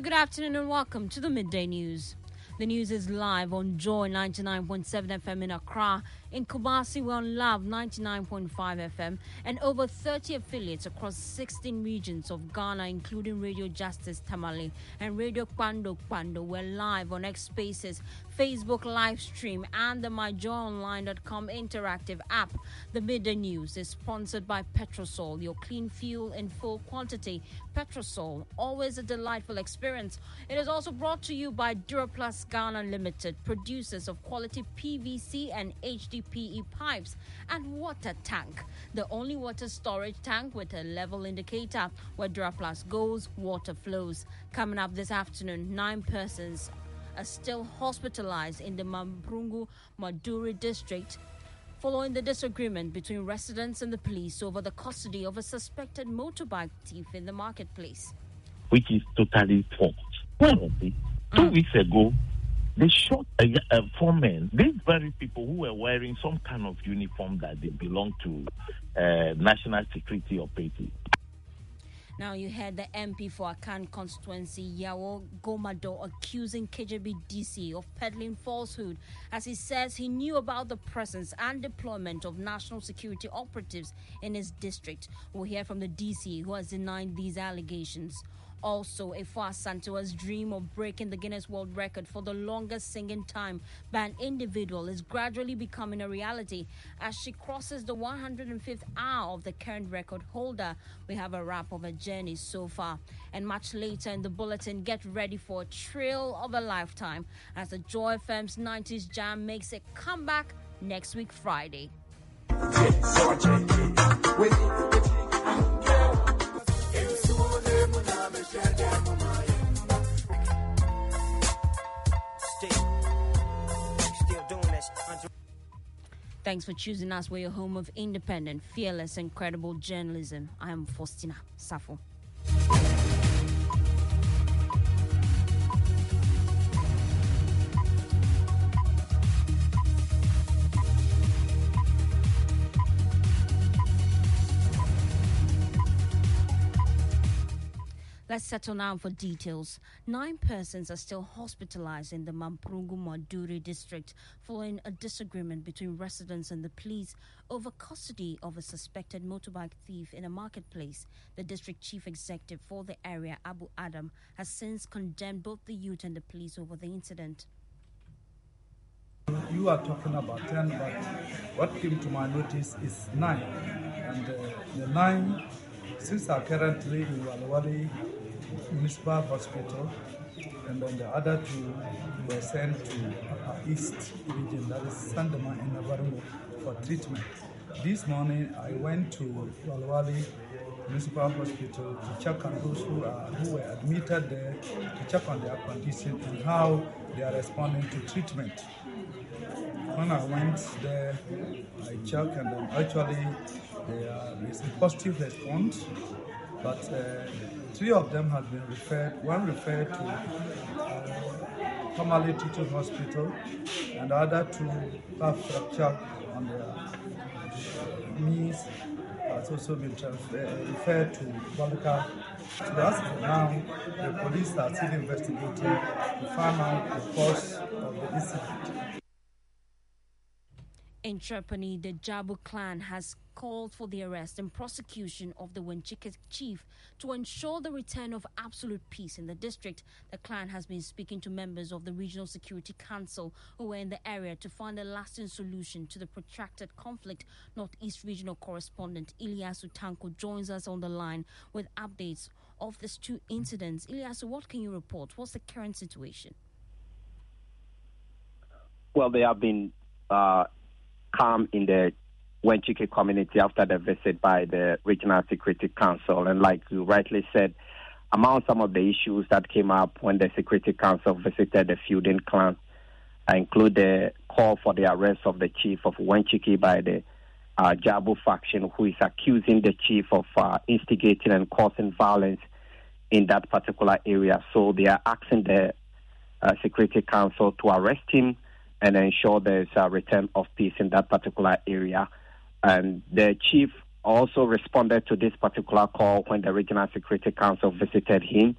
Good afternoon, and welcome to the Midday News. The news is live on Joy 99.7 FM in Accra. In Kumasi, we're on Love 99.5 FM and over 30 affiliates across 16 regions of Ghana, including Radio Justice Tamale and Radio Kwando Kwando. We're live on X Spaces, Facebook live stream, and the myjoyonline.com interactive app. The Midday News is sponsored by Petrosol, your clean fuel in full quantity. Petrosol, always a delightful experience. It is also brought to you by Duraplus Ghana Limited, producers of quality PVC and HDPE pipes, and water tank, the only water storage tank with a level indicator. Where Duraplus goes, water flows. Coming up this afternoon, nine persons are still hospitalized in the Mamprugu Moagduri district following the disagreement between residents and the police over the custody of a suspected motorbike thief in the marketplace. which is totally false. Two weeks ago, they shot a, a four men. These very people who were wearing some kind of uniform that they belong to uh, national security operatives. Now you heard the MP for Akan constituency, Yawo Gomado, accusing Kadjebi DC of peddling falsehood as he says he knew about the presence and deployment of national security operatives in his district. We'll hear from the DC who has denied these allegations. Also, a Efua Asantewaa's dream of breaking the Guinness World Record for the longest singing time by an individual is gradually becoming a reality as she crosses the 105th hour of the current record holder. We have a wrap of her journey so far. And much later in the bulletin, get ready for a thrill of a lifetime as the Joy FM's 90s Jam makes a comeback next week, Friday. Thanks for choosing us. We're your home of independent, fearless, and credible journalism. I am Faustina Safo. Let's settle now for details. Nine persons are still hospitalized in the Mamprugu Moagduri district following a disagreement between residents and the police over custody of a suspected motorbike thief in a marketplace. The district chief executive for the area, Abu Adam, has since condemned both the youth and the police over the incident. You are talking about 10, but what came to my notice is 9. And uh, the 9, since are currently in Walewale Municipal Hospital, and then the other two were sent to East region, that is Sandema and Navrongo, for treatment. This morning I went to Walewale Municipal Hospital to check on those who, are, who were admitted there, to check on their condition and how they are responding to treatment. When I went there, I checked and actually there is a positive response, but uh, three of them have been referred, one referred to uh, Tamale Teaching Hospital, and the other two have fracture on their knees has also been referred to Bolika. So of now, the police are still investigating to find out the cause of the incident. In Tripoli, the Jabu clan has called for the arrest and prosecution of the Wenchike chief to ensure the return of absolute peace in the district. The clan has been speaking to members of the Regional Security Council who were in the area to find a lasting solution to the protracted conflict. Northeast Regional Correspondent Ilyasu Tanko joins us on the line with updates of these two incidents. Ilyasu, what can you report? What's the current situation? Well, they have been uh, calm in the Wenchike community after the visit by the Regional Security Council. And like you rightly said, among some of the issues that came up when the Security Council visited the feuding clan uh, include the call for the arrest of the chief of Wenchike by the uh, Jabu faction, who is accusing the chief of uh, instigating and causing violence in that particular area. So they are asking the uh, Security Council to arrest him and ensure there's a return of peace in that particular area. And the chief also responded to this particular call when the Regional Security Council visited him.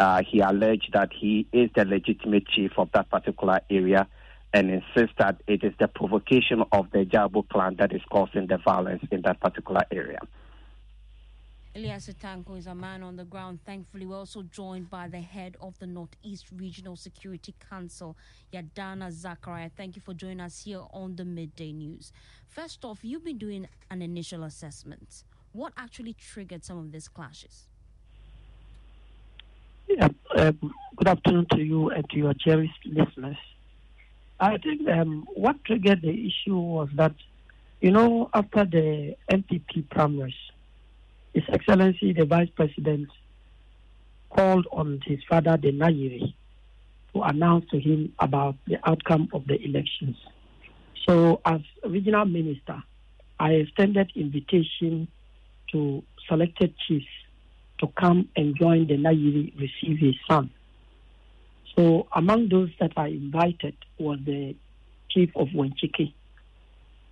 Uh, he alleged that he is the legitimate chief of that particular area and insists that it is the provocation of the Jabu clan that is causing the violence in that particular area. Elias Tanko is a man on the ground. Thankfully, we're also joined by the head of the Northeast Regional Security Council, Yidana Zakaria. Thank you for joining us here on the Midday News. First off, you've been doing an initial assessment. What actually triggered some of these clashes? Yeah, um, good afternoon to you and to your cherished listeners. I think um, what triggered the issue was that, you know, after the NPP primaries, his Excellency the Vice President called on his father, the Nayiri, to announce to him about the outcome of the elections. So, as regional minister, I extended invitation to selected chiefs to come and join the Nayiri receive his son. So, among those that I invited was the chief of Wenchike.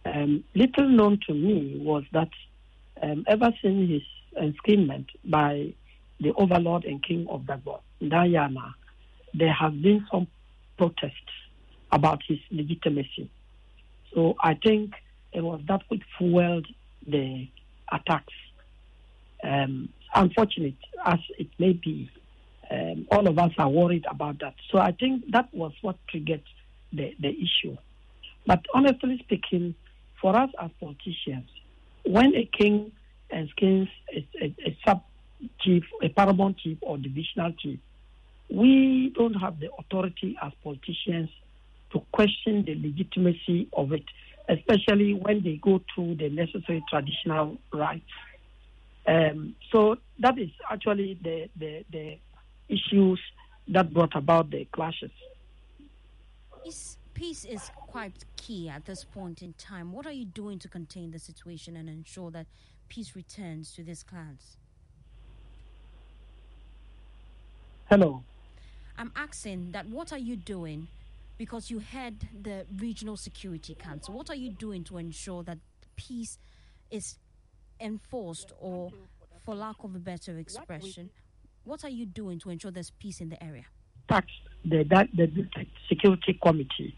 Um, little known to me was that um, ever since his enskinment by the overlord and king of Dagbon, Diana, there have been some protests about his legitimacy. So I think it was that which fueled the attacks. Um, unfortunate as it may be, um, all of us are worried about that. So I think that was what triggered the, the issue. But honestly speaking, for us as politicians, when a king enskins a, a, a sub chief, a paramount chief, or divisional chief, we don't have the authority as politicians to question the legitimacy of it, especially when they go through the necessary traditional rites. Um, so that is actually the, the, the issues that brought about the clashes. Peace, peace is quite key at this point in time. What are you doing to contain the situation and ensure that peace returns to these clans? Hello. I'm asking that what are you doing because you head the regional security council what are you doing to ensure that peace is enforced or for lack of a better expression what are you doing to ensure there's peace in the area tax the, that, the security committee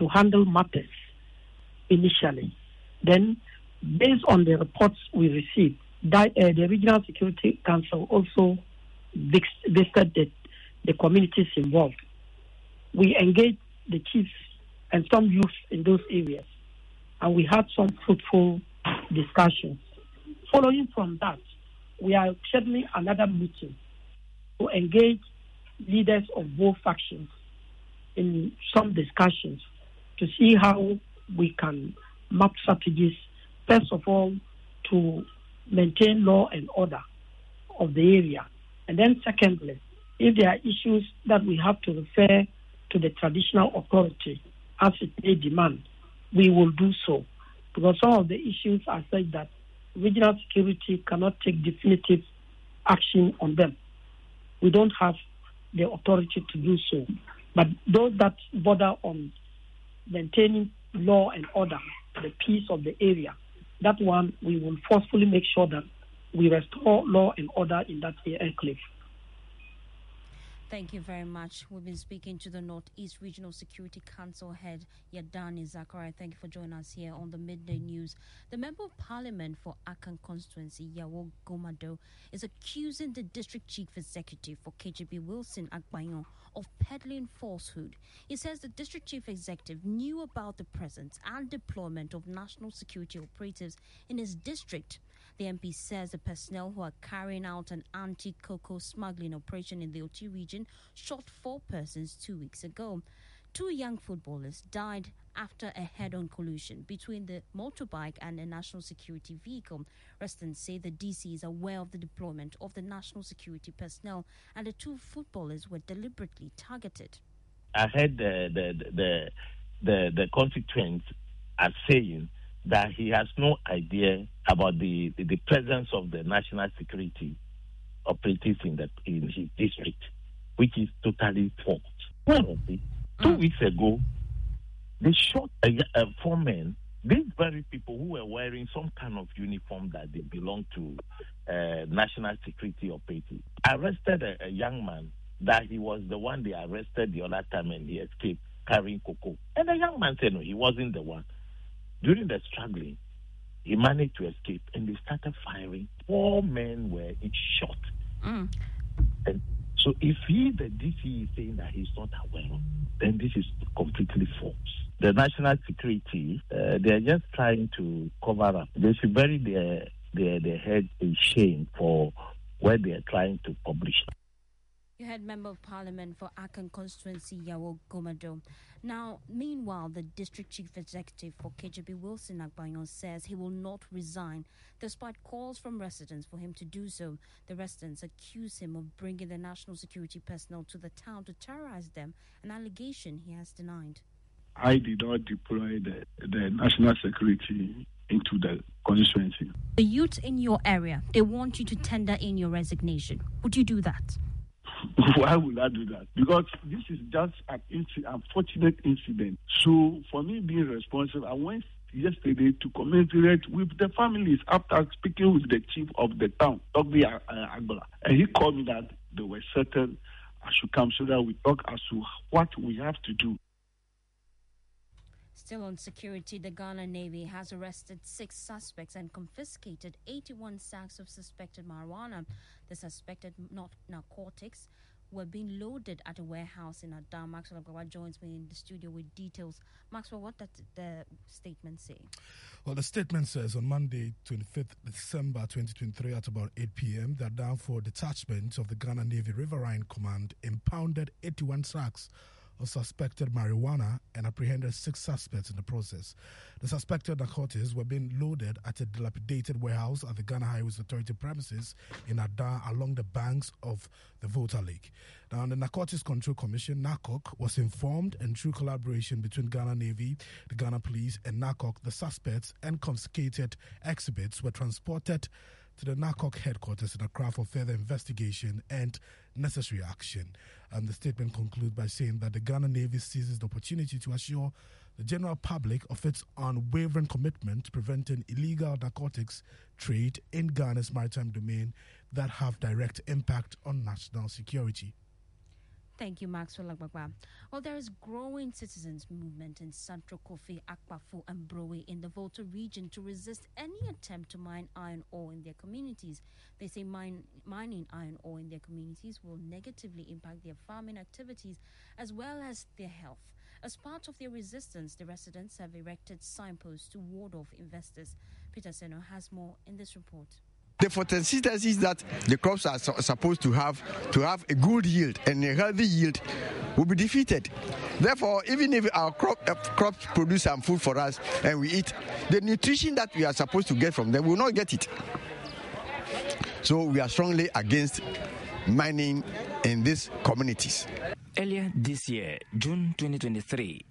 to handle matters initially. Then, based on the reports we received, uh, the Regional Security Council also visited the, the communities involved. We engaged the chiefs and some youth in those areas, and we had some fruitful discussions. Following from that, we are scheduling another meeting to engage leaders of both factions in some discussions to see how we can map strategies, first of all, to maintain law and order of the area. And then, secondly, if there are issues that we have to refer to the traditional authority as it may demand, we will do so. Because some of the issues are such that regional security cannot take definitive action on them. We don't have the authority to do so. But those that border on maintaining law and order, the peace of the area, that one we will forcefully make sure that we restore law and order in that enclave. Thank you very much. We've been speaking to the Northeast Regional Security Council head, Yidana Zakaria. Thank you for joining us here on the Midday News. The Member of Parliament for Akan constituency, Yawo Gomado, is accusing the District Chief Executive for Kadjebi, Wilson Akbayon, of peddling falsehood. He says the District Chief Executive knew about the presence and deployment of national security operatives in his district. The MP says the personnel who are carrying out an anti cocoa smuggling operation in the Oti region shot four persons two weeks ago. Two young footballers died after a head on collision between the motorbike and a national security vehicle. Residents say the DC is aware of the deployment of the national security personnel and the two footballers were deliberately targeted. I heard the, the, the, the, the constituents are saying that he has no idea about the, the, the presence of the national security operatives in, the, in his district, which is totally false. Well, two weeks ago, they shot a, a four men. These very people who were wearing some kind of uniform that they belong to uh, national security operatives arrested a, a young man that he was the one they arrested the other time and he escaped carrying cocoa. And the young man said no, he wasn't the one. During the struggling, he managed to escape and they started firing. Four men were shot. Mm. And so if he, the DC, is saying that he's not aware, then this is completely false. The national security, uh, they're just trying to cover up. They should bury their, their, their head in shame for what they're trying to publish. You had Member of Parliament for Akan constituency Yawo Gomado. Now, meanwhile, the District Chief Executive for Kadjebi Wilson Akbayon says he will not resign despite calls from residents for him to do so. The residents accuse him of bringing the national security personnel to the town to terrorize them, an allegation he has denied. I did not deploy the, the national security into the constituency. The youth in your area, they want you to tender in your resignation. Would you do that? Why would I do that? Because this is just an inc- unfortunate incident. So, for me being responsible, I went yesterday to commiserate with the families after speaking with the chief of the town, Dr. Agbola. And he called me that they were certain I should come so that we talk as to what we have to do. Still on security, the Ghana Navy has arrested six suspects and confiscated 81 sacks of suspected marijuana. The suspected not narcotics were being loaded at a warehouse in Adar. Maxwell Agbawa joins me in the studio with details. Maxwell, what did the statement say? Well, the statement says on Monday, 25th December 2023, at about 8 p.m., the Danfor detachment of the Ghana Navy Riverine Command impounded 81 sacks of suspected marijuana and apprehended six suspects in the process. The suspected narcotics were being loaded at a dilapidated warehouse at the Ghana Highways Authority premises in Adar along the banks of the Volta Lake. Now, the Narcotics Control Commission, NACOC, was informed and through collaboration between Ghana Navy, the Ghana Police, and NACOC, the suspects and confiscated exhibits were transported to the NACOC headquarters in Accra for further investigation and necessary action. And the statement concludes by saying that the Ghana Navy seizes the opportunity to assure the general public of its unwavering commitment to preventing illegal narcotics trade in Ghana's maritime domain that have direct impact on national security. Thank you, Maxwell Agbagba. Well, there is growing citizens' movement in Santrokofi, Akpafu, and Broe in the Volta region to resist any attempt to mine iron ore in their communities. They say mine, mining iron ore in their communities will negatively impact their farming activities as well as their health. As part of their resistance, the residents have erected signposts to ward off investors. Peter Seno has more in this report. The photosynthesis that the crops are so, supposed to have to have a good yield and a healthy yield will be defeated. Therefore, even if our crop, uh, crops produce some food for us and we eat, the nutrition that we are supposed to get from them will not get it. So we are strongly against mining in these communities. Earlier this year, June 2023,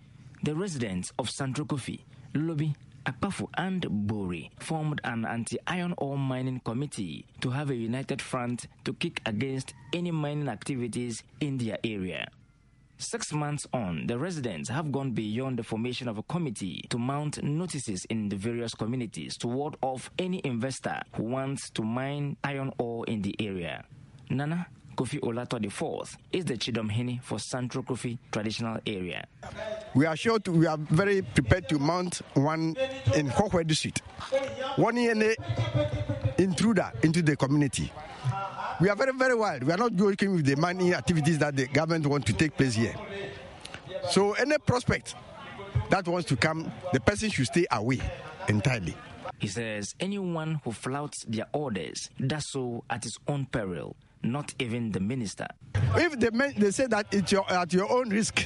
the residents of Central Kofi, Lolobi, Akpafu and Bori formed an anti-iron ore mining committee to have a united front to kick against any mining activities in their area. Six months on, the residents have gone beyond the formation of a committee to mount notices in the various communities to ward off any investor who wants to mine iron ore in the area. Nana Kofi Olato IV is the Chidomhene for Santrokofi traditional area. We are sure to, we are very prepared to mount one in Kokwe district. One in intruder into the community. We are very, very wild. We are not working with the mining activities that the government want to take place here. So any prospect that wants to come, the person should stay away entirely. He says anyone who flouts their orders does so at his own peril, not even the minister. If they, they say that it's your, at your own risk,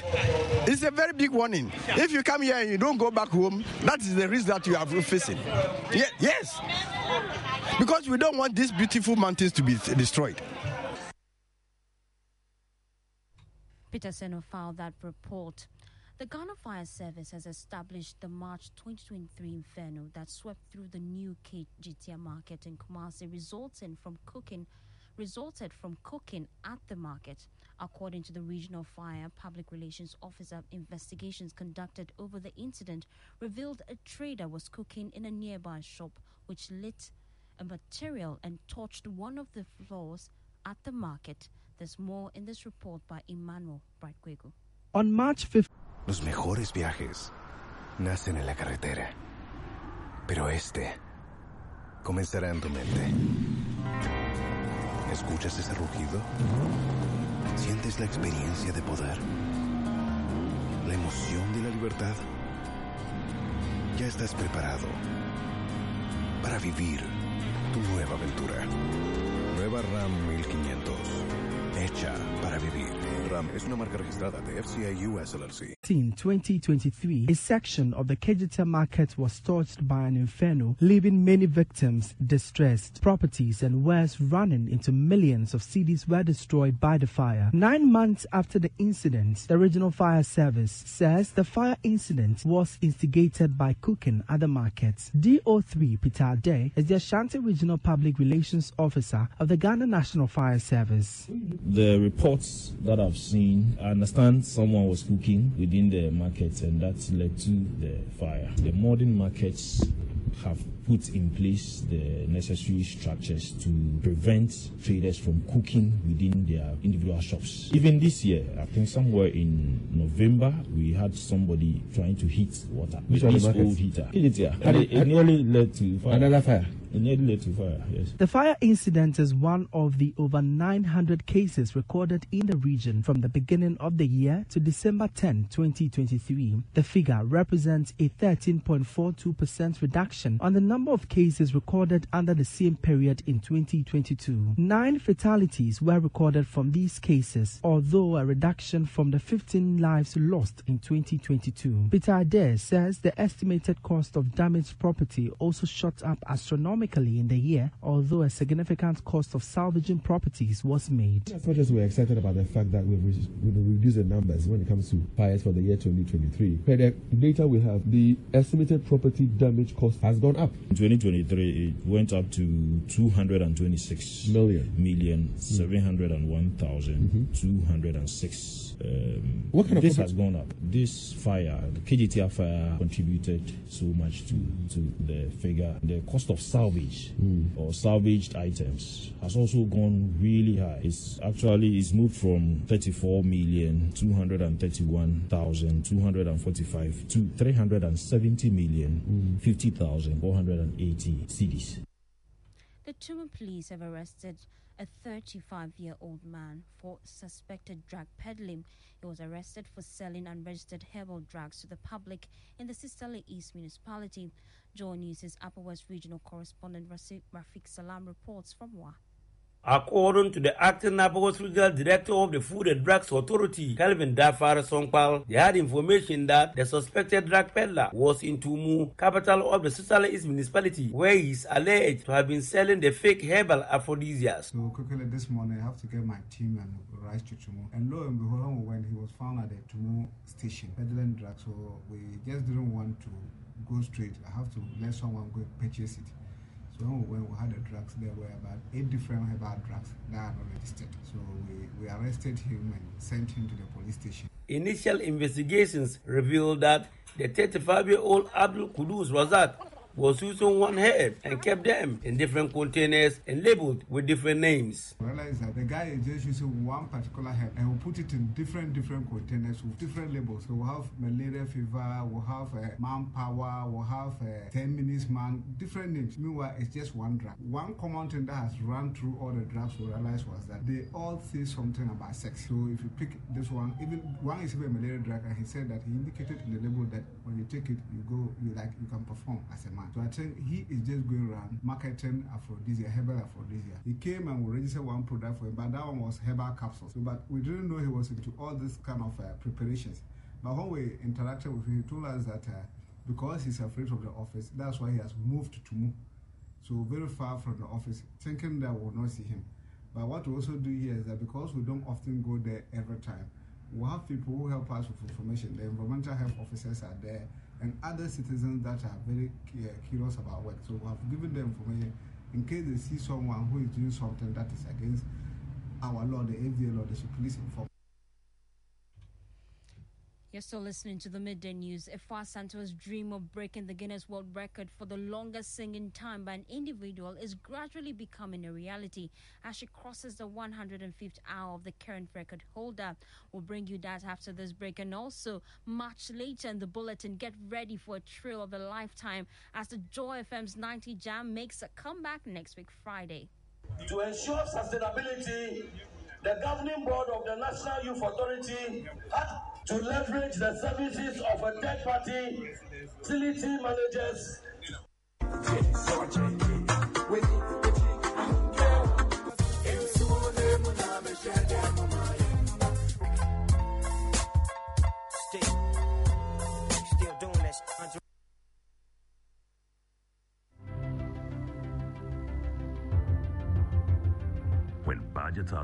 it's a very big warning. If you come here and you don't go back home, that is the risk that you are facing. Yeah, yes. Because we don't want these beautiful mountains to be destroyed. Peter Seno filed that report. The Ghana Fire Service has established the March 2023 inferno that swept through the new Kejetia market in Kumasi, resulting from cooking, resulted from cooking at the market. According to the regional fire public relations officer, investigations conducted over the incident revealed a trader was cooking in a nearby shop, which lit a material and torched one of the floors at the market. There's more in this report by Emmanuel Brightquego. On March 5th, Los mejores viajes nacen en la carretera, pero este comenzará en tu mente. ¿Escuchas ese rugido? ¿Sientes la experiencia de poder? ¿La emoción de la libertad? Ya estás preparado para vivir tu nueva aventura. Nueva RAM 1500. Hecha para vivir. RAM es una marca registrada de FCA US LLC. 2023, a section of the Kejetia market was torched by an inferno, leaving many victims distressed. Properties and wares running into millions of cedis were destroyed by the fire. Nine months after the incident, the Regional Fire Service says the fire incident was instigated by cooking at the market. DO3 Peter Day is the Ashanti Regional Public Relations Officer of the Ghana National Fire Service. The reports that I've seen, I understand someone was cooking within the market and that led to the fire. The modern markets have put in place the necessary structures to prevent traders from cooking within their individual shops. Even this year, I think somewhere in November, we had somebody trying to heat water Which with this old heater. It, and it- it, it nearly led to fire. Another fire? The fire incident is one of the over 900 cases recorded in the region from the beginning of the year to December 10, 2023. The figure represents a 13.42% reduction on the number of cases recorded under the same period in 2022. Nine fatalities were recorded from these cases, although a reduction from the 15 lives lost in 2022. Peter Adair says the estimated cost of damaged property also shot up astronomically in the year, although a significant cost of salvaging properties was made. As much as we're excited about the fact that we've, re- we've reduced the numbers when it comes to fires for the year 2023, per the data we have, the estimated property damage cost has gone up. In 2023, it went up to 226 million, million 701,206. Um, What kind of this profit- has gone up. This fire, the Kejetia fire, contributed so much to to the figure. The cost of salvage Hmm. or salvaged items has also gone really high. It's actually it's moved from 34 million 231,245 to 370 million hmm. 50,480 cedis. The Tumu police have arrested a 35 year old man for suspected drug peddling. He was arrested for selling unregistered herbal drugs to the public in the Sissala East municipality. Joy News' Upper West Regional Correspondent Rasi- Rafiq Salam reports from Wa. According to the acting Upper West Regional Director of the Food and Drugs Authority, Calvin Dafar Songpal, they had information that the suspected drug peddler was in Tumu, capital of the Sissala East municipality, where he is alleged to have been selling the fake herbal aphrodisiacs. So quickly this morning, I have to get my team and rise to Tumu. And lo and behold, when he was found at the Tumu station peddling drugs, so we just didn't want to go straight. I have to let someone go purchase it. So when we had the drugs. There were about eight different herbal drugs that are not registered. So we, we arrested him and sent him to the police station. Initial investigations revealed that the 35 year old Abdul Kudus Razak was using one head and kept them in different containers and labeled with different names. Realize that the guy is just using one particular head and will put it in different different containers with different labels. So we'll have malaria fever, we'll have uh, manpower, we'll have uh, 10 minutes man, different names. Meanwhile, it's just one drug. One common thing that has run through all the drugs we realized was that they all say something about sex. So if you pick this one, even one is even malaria drug, and he said that he indicated in the label that when you take it, you go, you like, you can perform as a man. So I think he is just going around marketing aphrodisiac, herbal aphrodisiac. He came and we registered one product for him, but that one was herbal capsules. So, but we didn't know he was into all this kind of uh, preparations. But when we interacted with him, he told us that uh, because he's afraid of the office, that's why he has moved to Tumu. So very far from the office, thinking that we'll not see him. But what we also do here is that because we don't often go there every time, we have people who help us with information. The environmental health officers are there and other citizens that are very curious about work. So we have given them information in case they see someone who is doing something that is against our law, the AVA law, they should please inform. You're still listening to the midday news. Efua Asantewaa's dream of breaking the Guinness World Record for the longest singing time by an individual is gradually becoming a reality as she crosses the 105th hour of the current record holder. We'll bring you that after this break and also much later in the bulletin. Get ready for a thrill of a lifetime as the Joy FM's 90 Jam makes a comeback next week, Friday. To ensure sustainability, the governing board of the National Youth Authority to leverage the services of a third party facility managers.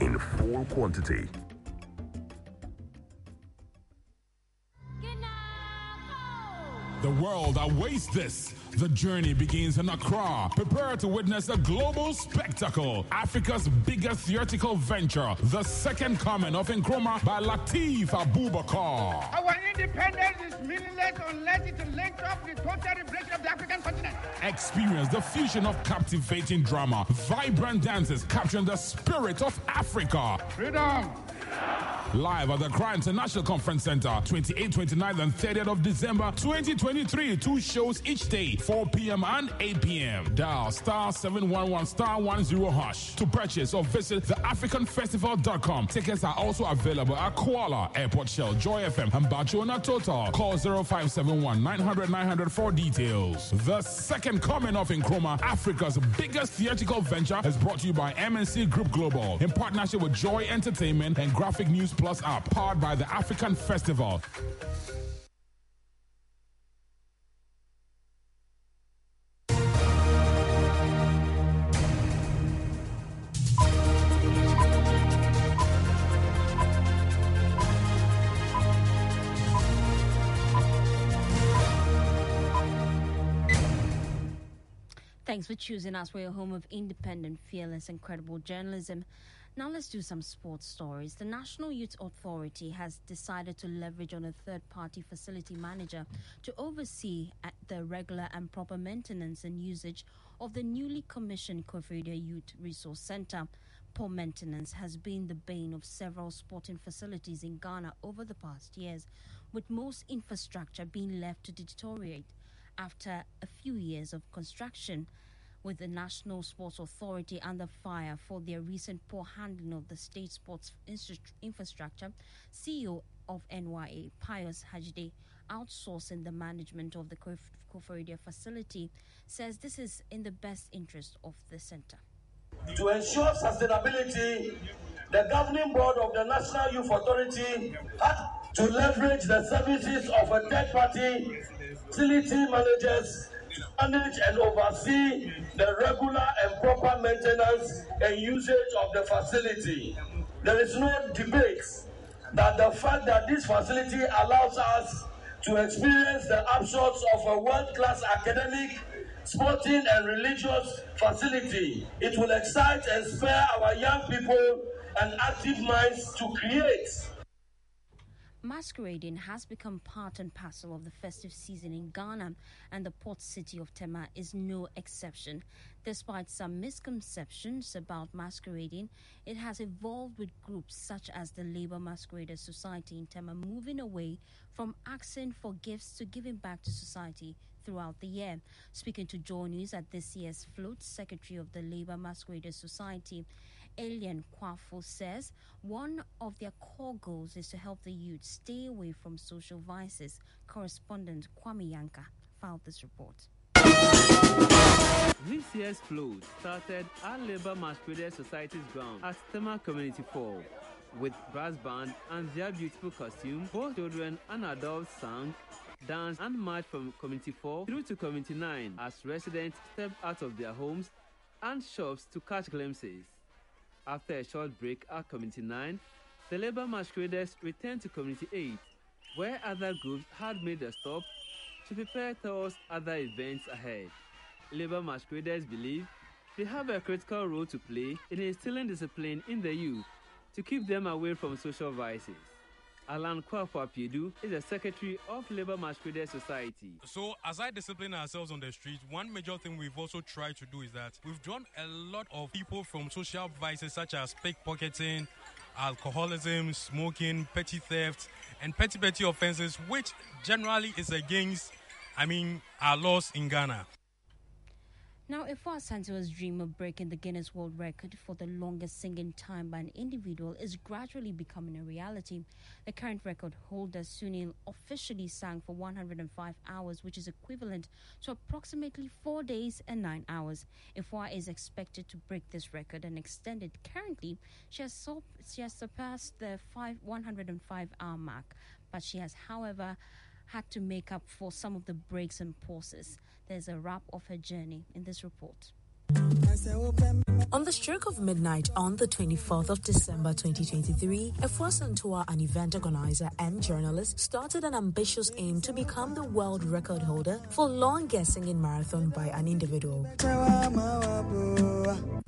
in full quantity. The world awaits this. The journey begins in Accra. Prepare to witness a global spectacle. Africa's biggest theatrical venture, the second coming of Nkrumah by Latif Abubakar. Our independence is meaningless unless it links up with total liberation of the African continent. Experience the fusion of captivating drama, vibrant dances capturing the spirit of Africa. Freedom! Live at the Accra International Conference Center, 28th, 29th, and 30th of December 2023. Two shows each day, 4 p.m. and 8 p.m. Dial star 711 star 10 hash to purchase or visit theafricanfestival.com. Tickets are also available at Koala, Airport Shell, Joy FM, and Bachona Total. Call 0571 900 900 for details. The second coming of Nkrumah, Africa's biggest theatrical venture, is brought to you by MNC Group Global in partnership with Joy Entertainment and Graphic News Plus app, powered by the African Festival. Thanks for choosing us your home of independent, fearless, and credible journalism. Now let's do some sports stories. The National Youth Authority has decided to leverage on a third-party facility manager to oversee the regular and proper maintenance and usage of the newly commissioned Koforidua Youth Resource Center. Poor maintenance has been the bane of several sporting facilities in Ghana over the past years, with most infrastructure being left to deteriorate after a few years of construction with the National Sports Authority under fire for their recent poor handling of the state sports infrastructure, CEO of NYA, Pius Hadzide, outsourcing the management of the Koforidua facility, says this is in the best interest of the center. To ensure sustainability, the governing board of the National Youth Authority had to leverage the services of a third party facility managers manage and oversee the regular and proper maintenance and usage of the facility. There is no debate that the fact that this facility allows us to experience the upshots of a world-class academic, sporting and religious facility. It will excite and spur our young people and active minds to create Masquerading has become part and parcel of the festive season in Ghana, and the port city of Tema is no exception. Despite some misconceptions about masquerading, it has evolved with groups such as the Labour Masqueraders Society in Tema moving away from asking for gifts to giving back to society throughout the year. Speaking to Joy News at this year's float, Secretary of the Labour Masqueraders Society, Alien Kwafo says one of their core goals is to help the youth stay away from social vices. Correspondent Kwame Yanka filed this report. This year's float started at Labour Masquerade Society's ground at Tema Community 4. With brass band and their beautiful costume, both children and adults sang, danced and marched from Community 4 through to Community 9 as residents stepped out of their homes and shops to catch glimpses. After a short break at Community 9, the Labour Masqueraders returned to Community 8, where other groups had made a stop to prepare towards other events ahead. Labour Masqueraders believe they have a critical role to play in instilling discipline in the youth to keep them away from social vices. Alan Kwafo Apiedu is the secretary of Labour Masquerade Society. So, aside disciplining ourselves on the street, one major thing we've also tried to do is that we've drawn a lot of people from social vices such as pickpocketing, alcoholism, smoking, petty theft, and petty petty offenses, which generally is against, I mean, our laws in Ghana. Now, Efua Asantewaa's dream of breaking the Guinness World Record for the longest singing time by an individual is gradually becoming a reality. The current record holder, Sunil, officially sang for 105 hours, which is equivalent to approximately four days and nine hours. Efua is expected to break this record and extend it. Currently, she has, so, she has surpassed the 105 hour mark, but she has, however, had to make up for some of the breaks and pauses. There's a wrap of her journey in this report. On the stroke of midnight on the 24th of December 2023, Efua Tour, an event organizer and journalist, started an ambitious aim to become the world record holder for longest singing marathon by an individual.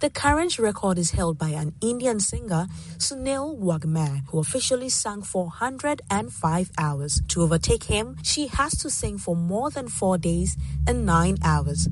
The current record is held by an Indian singer, Sunil Waghmare, who officially sang for 105 hours. To overtake him, she has to sing for more than four days and nine hours.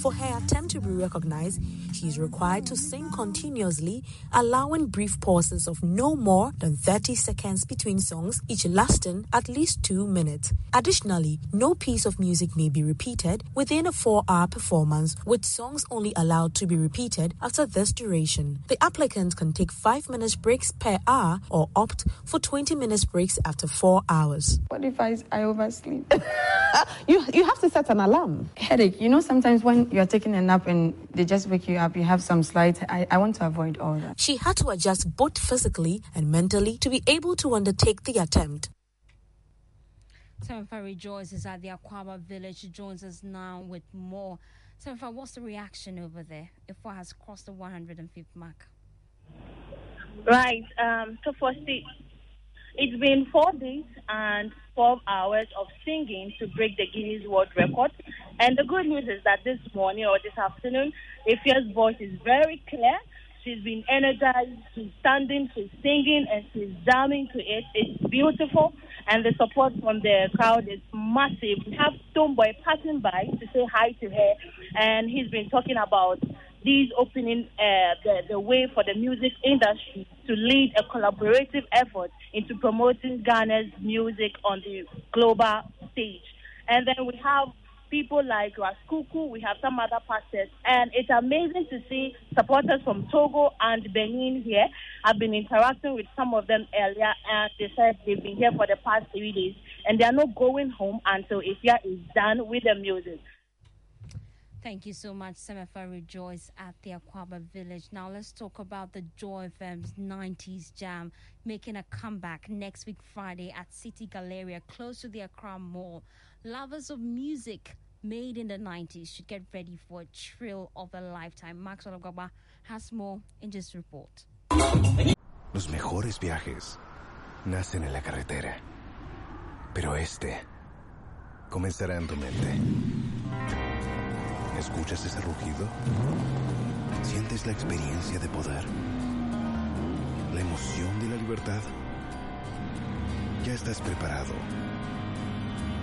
For her attempt to be recognized, is required to sing continuously, allowing brief pauses of no more than 30 seconds between songs, each lasting at least two minutes. Additionally, no piece of music may be repeated within a four hour performance, with songs only allowed to be repeated after this duration. The applicant can take five minutes breaks per hour or opt for 20 minutes breaks after four hours. What if I, I oversleep? you, you have to set an alarm. Headache. You know, sometimes when you're taking a nap and they just wake you up, you have some slight. I, I want to avoid all that. She had to adjust both physically and mentally to be able to undertake the attempt. Sevenfa rejoices at the Aquaba village. Joins us now with more. Sevenfa, what's the reaction over there? Efua has crossed the 105th mark. Right. Um, so, firstly, it's been four days and 12 hours of singing to break the Guinness World Record. And the good news is that this morning or this afternoon, Efia's voice is very clear. She's been energized, she's standing, she's singing, and she's jamming to it. It's beautiful, and the support from the crowd is massive. We have Stonebwoy passing by to say hi to her, and he's been talking about these opening uh, the, the way for the music industry to lead a collaborative effort into promoting Ghana's music on the global stage. And then we have people like Ras Kuuku, we have some other pastors, and it's amazing to see supporters from Togo and Benin here. I've been interacting with some of them earlier, and they said they've been here for the past three days, and they are not going home until Efia is done with the music. Thank you so much, Semefa Rejoice at the Aquaba Village. Now let's talk about the Joy FM's 90s Jam making a comeback next week Friday at City Galleria close to the Accra Mall. Lovers of music made in the 90s should get ready for a thrill of a lifetime. Max Ologaba has more in this report. Los mejores viajes nacen en la carretera, pero este comenzará en tu mente. ¿Escuchas ese rugido? ¿Sientes la experiencia de poder? ¿La emoción de la libertad? Ya estás preparado